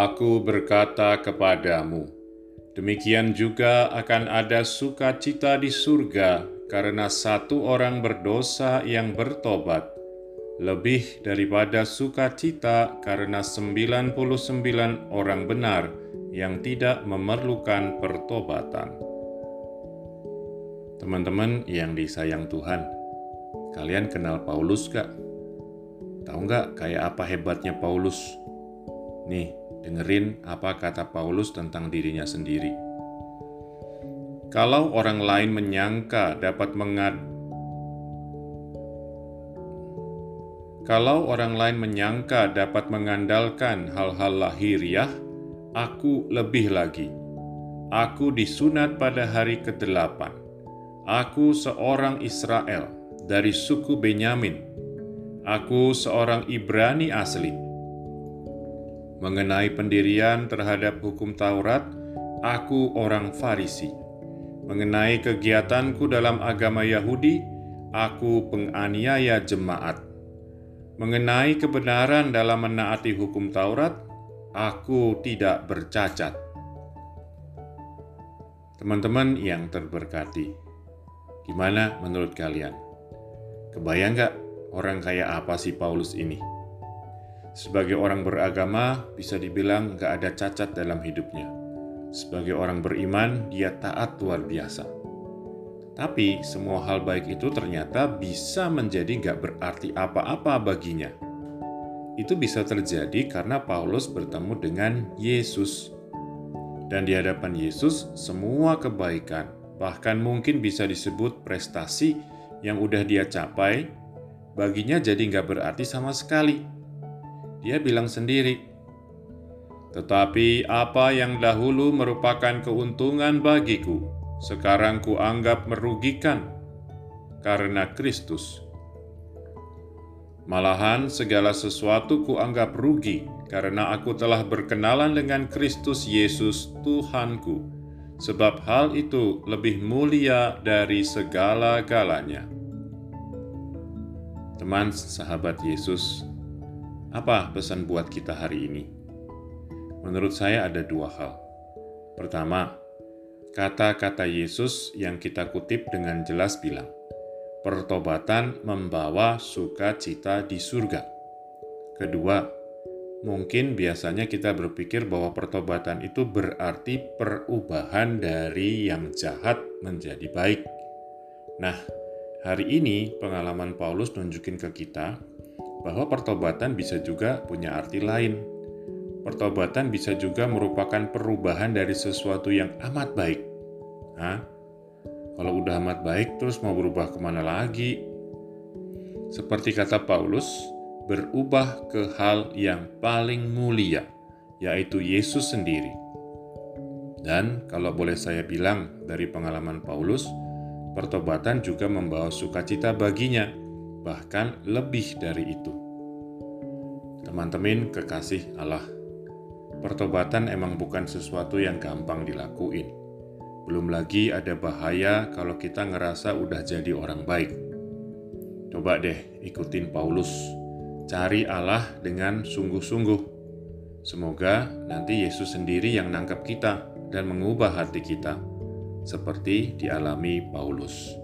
Aku berkata kepadamu, demikian juga akan ada sukacita di surga karena satu orang berdosa yang bertobat, lebih daripada sukacita karena 99 orang benar yang tidak memerlukan pertobatan. Teman-teman yang disayang Tuhan, kalian kenal Paulus gak? Tahu nggak kayak apa hebatnya Paulus? Nih, dengerin apa kata Paulus tentang dirinya sendiri. Kalau orang lain menyangka dapat mengad Kalau orang lain menyangka dapat mengandalkan hal-hal lahiriah, aku lebih lagi. Aku disunat pada hari ke-8. Aku seorang Israel dari suku Benyamin. Aku seorang Ibrani asli. Mengenai pendirian terhadap hukum Taurat, aku orang Farisi. Mengenai kegiatanku dalam agama Yahudi, aku penganiaya jemaat Mengenai kebenaran dalam menaati hukum Taurat, aku tidak bercacat. Teman-teman yang terberkati, gimana menurut kalian? Kebayang gak orang kayak apa sih Paulus ini? Sebagai orang beragama, bisa dibilang gak ada cacat dalam hidupnya. Sebagai orang beriman, dia taat luar biasa tapi semua hal baik itu ternyata bisa menjadi gak berarti apa-apa baginya. Itu bisa terjadi karena Paulus bertemu dengan Yesus. Dan di hadapan Yesus, semua kebaikan, bahkan mungkin bisa disebut prestasi yang udah dia capai, baginya jadi gak berarti sama sekali. Dia bilang sendiri, tetapi apa yang dahulu merupakan keuntungan bagiku, sekarang kuanggap merugikan karena Kristus. Malahan segala sesuatu kuanggap rugi karena aku telah berkenalan dengan Kristus Yesus Tuhanku, sebab hal itu lebih mulia dari segala-galanya. Teman sahabat Yesus, apa pesan buat kita hari ini? Menurut saya ada dua hal. Pertama, Kata-kata Yesus yang kita kutip dengan jelas bilang, pertobatan membawa sukacita di surga. Kedua, mungkin biasanya kita berpikir bahwa pertobatan itu berarti perubahan dari yang jahat menjadi baik. Nah, hari ini pengalaman Paulus nunjukin ke kita bahwa pertobatan bisa juga punya arti lain, pertobatan bisa juga merupakan perubahan dari sesuatu yang amat baik. Hah? Kalau udah amat baik, terus mau berubah ke mana lagi? Seperti kata Paulus, berubah ke hal yang paling mulia, yaitu Yesus sendiri. Dan kalau boleh saya bilang dari pengalaman Paulus, pertobatan juga membawa sukacita baginya, bahkan lebih dari itu. Teman-teman kekasih Allah, Pertobatan emang bukan sesuatu yang gampang dilakuin. Belum lagi ada bahaya kalau kita ngerasa udah jadi orang baik. Coba deh ikutin Paulus. Cari Allah dengan sungguh-sungguh. Semoga nanti Yesus sendiri yang nangkap kita dan mengubah hati kita, seperti dialami Paulus.